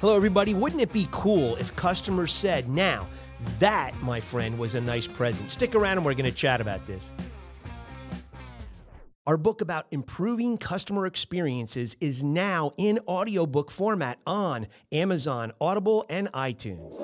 Hello, everybody. Wouldn't it be cool if customers said, now, that, my friend, was a nice present? Stick around and we're going to chat about this. Our book about improving customer experiences is now in audiobook format on Amazon, Audible, and iTunes.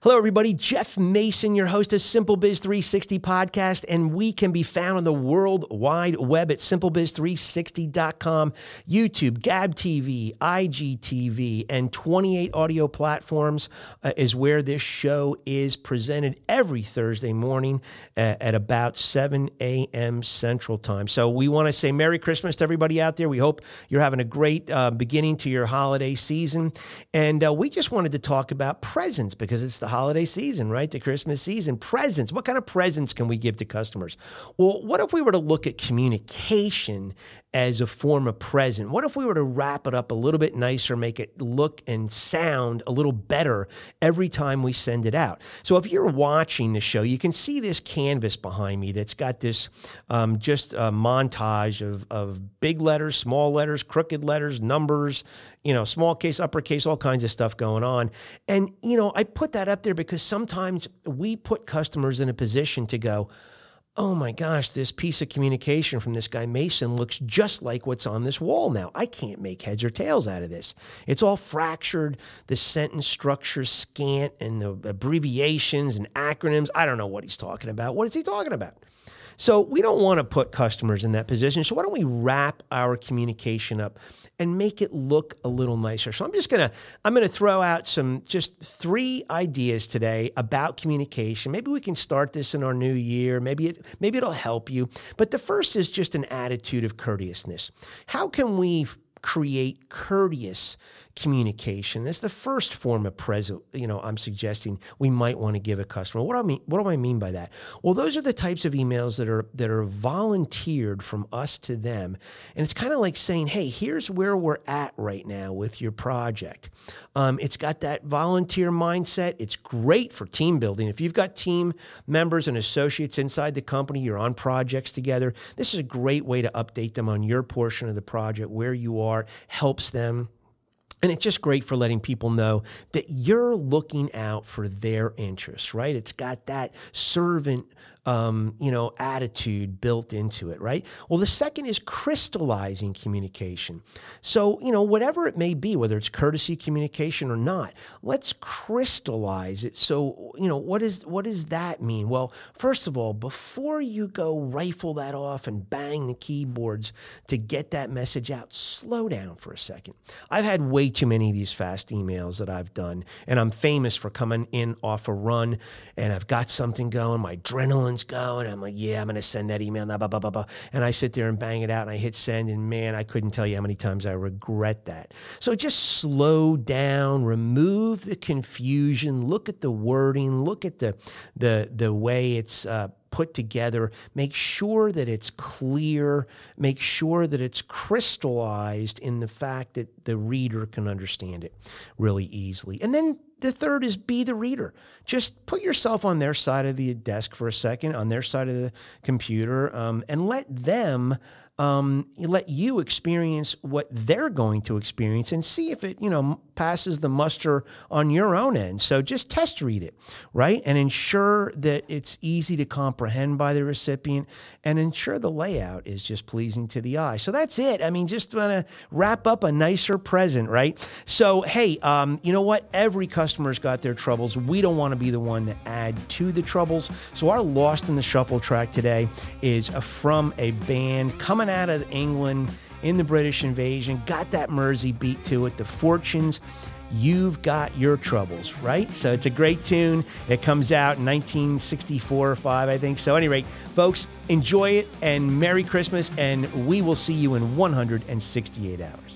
Hello, everybody. Jeff Mason, your host of Simple Biz 360 podcast, and we can be found on the World Wide Web at simplebiz360.com, YouTube, Gab TV, IGTV, and 28 audio platforms uh, is where this show is presented every Thursday morning uh, at about 7 a.m. Central Time. So we want to say Merry Christmas to everybody out there. We hope you're having a great uh, beginning to your holiday season, and uh, we just wanted to talk about presents because it's the the holiday season, right? The Christmas season. Presents. What kind of presents can we give to customers? Well, what if we were to look at communication as a form of present? What if we were to wrap it up a little bit nicer, make it look and sound a little better every time we send it out? So if you're watching the show, you can see this canvas behind me that's got this um, just a montage of, of big letters, small letters, crooked letters, numbers, you know, small case, uppercase, all kinds of stuff going on. And, you know, I put that up there because sometimes we put customers in a position to go, oh my gosh, this piece of communication from this guy Mason looks just like what's on this wall now. I can't make heads or tails out of this. It's all fractured, the sentence structure scant, and the abbreviations and acronyms. I don't know what he's talking about. What is he talking about? So we don't want to put customers in that position. So why don't we wrap our communication up and make it look a little nicer? So I'm just gonna I'm gonna throw out some just three ideas today about communication. Maybe we can start this in our new year. Maybe it maybe it'll help you. But the first is just an attitude of courteousness. How can we create courteous communication. That's the first form of present, you know, I'm suggesting we might want to give a customer. What do I mean what do I mean by that? Well, those are the types of emails that are that are volunteered from us to them. And it's kind of like saying, hey, here's where we're at right now with your project. Um, it's got that volunteer mindset. It's great for team building. If you've got team members and associates inside the company, you're on projects together. This is a great way to update them on your portion of the project, where you are, helps them and it's just great for letting people know that you're looking out for their interests, right? It's got that servant um, you know, attitude built into it, right? Well, the second is crystallizing communication. So, you know, whatever it may be, whether it's courtesy communication or not, let's crystallize it. So, you know, what is what does that mean? Well, first of all, before you go rifle that off and bang the keyboards to get that message out, slow down for a second. I've had way too many of these fast emails that I've done, and I'm famous for coming in off a run and I've got something going, my adrenaline going. I'm like, yeah, I'm going to send that email. Blah, blah, blah, blah, blah. And I sit there and bang it out and I hit send. And man, I couldn't tell you how many times I regret that. So just slow down, remove the confusion, look at the wording, look at the, the, the way it's uh, put together. Make sure that it's clear. Make sure that it's crystallized in the fact that the reader can understand it really easily. And then the third is be the reader. Just put yourself on their side of the desk for a second, on their side of the computer, um, and let them um, let you experience what they're going to experience and see if it, you know, passes the muster on your own end. So just test read it, right? And ensure that it's easy to comprehend by the recipient and ensure the layout is just pleasing to the eye. So that's it. I mean, just want to wrap up a nicer present, right? So, hey, um, you know what? Every customer's got their troubles. We don't want to be the one to add to the troubles. So our Lost in the Shuffle track today is from a band coming out of England in the British invasion, got that Mersey beat to it, the fortunes. You've got your troubles, right? So it's a great tune. It comes out in 1964 or 5, I think. So, anyway, folks, enjoy it and Merry Christmas, and we will see you in 168 hours.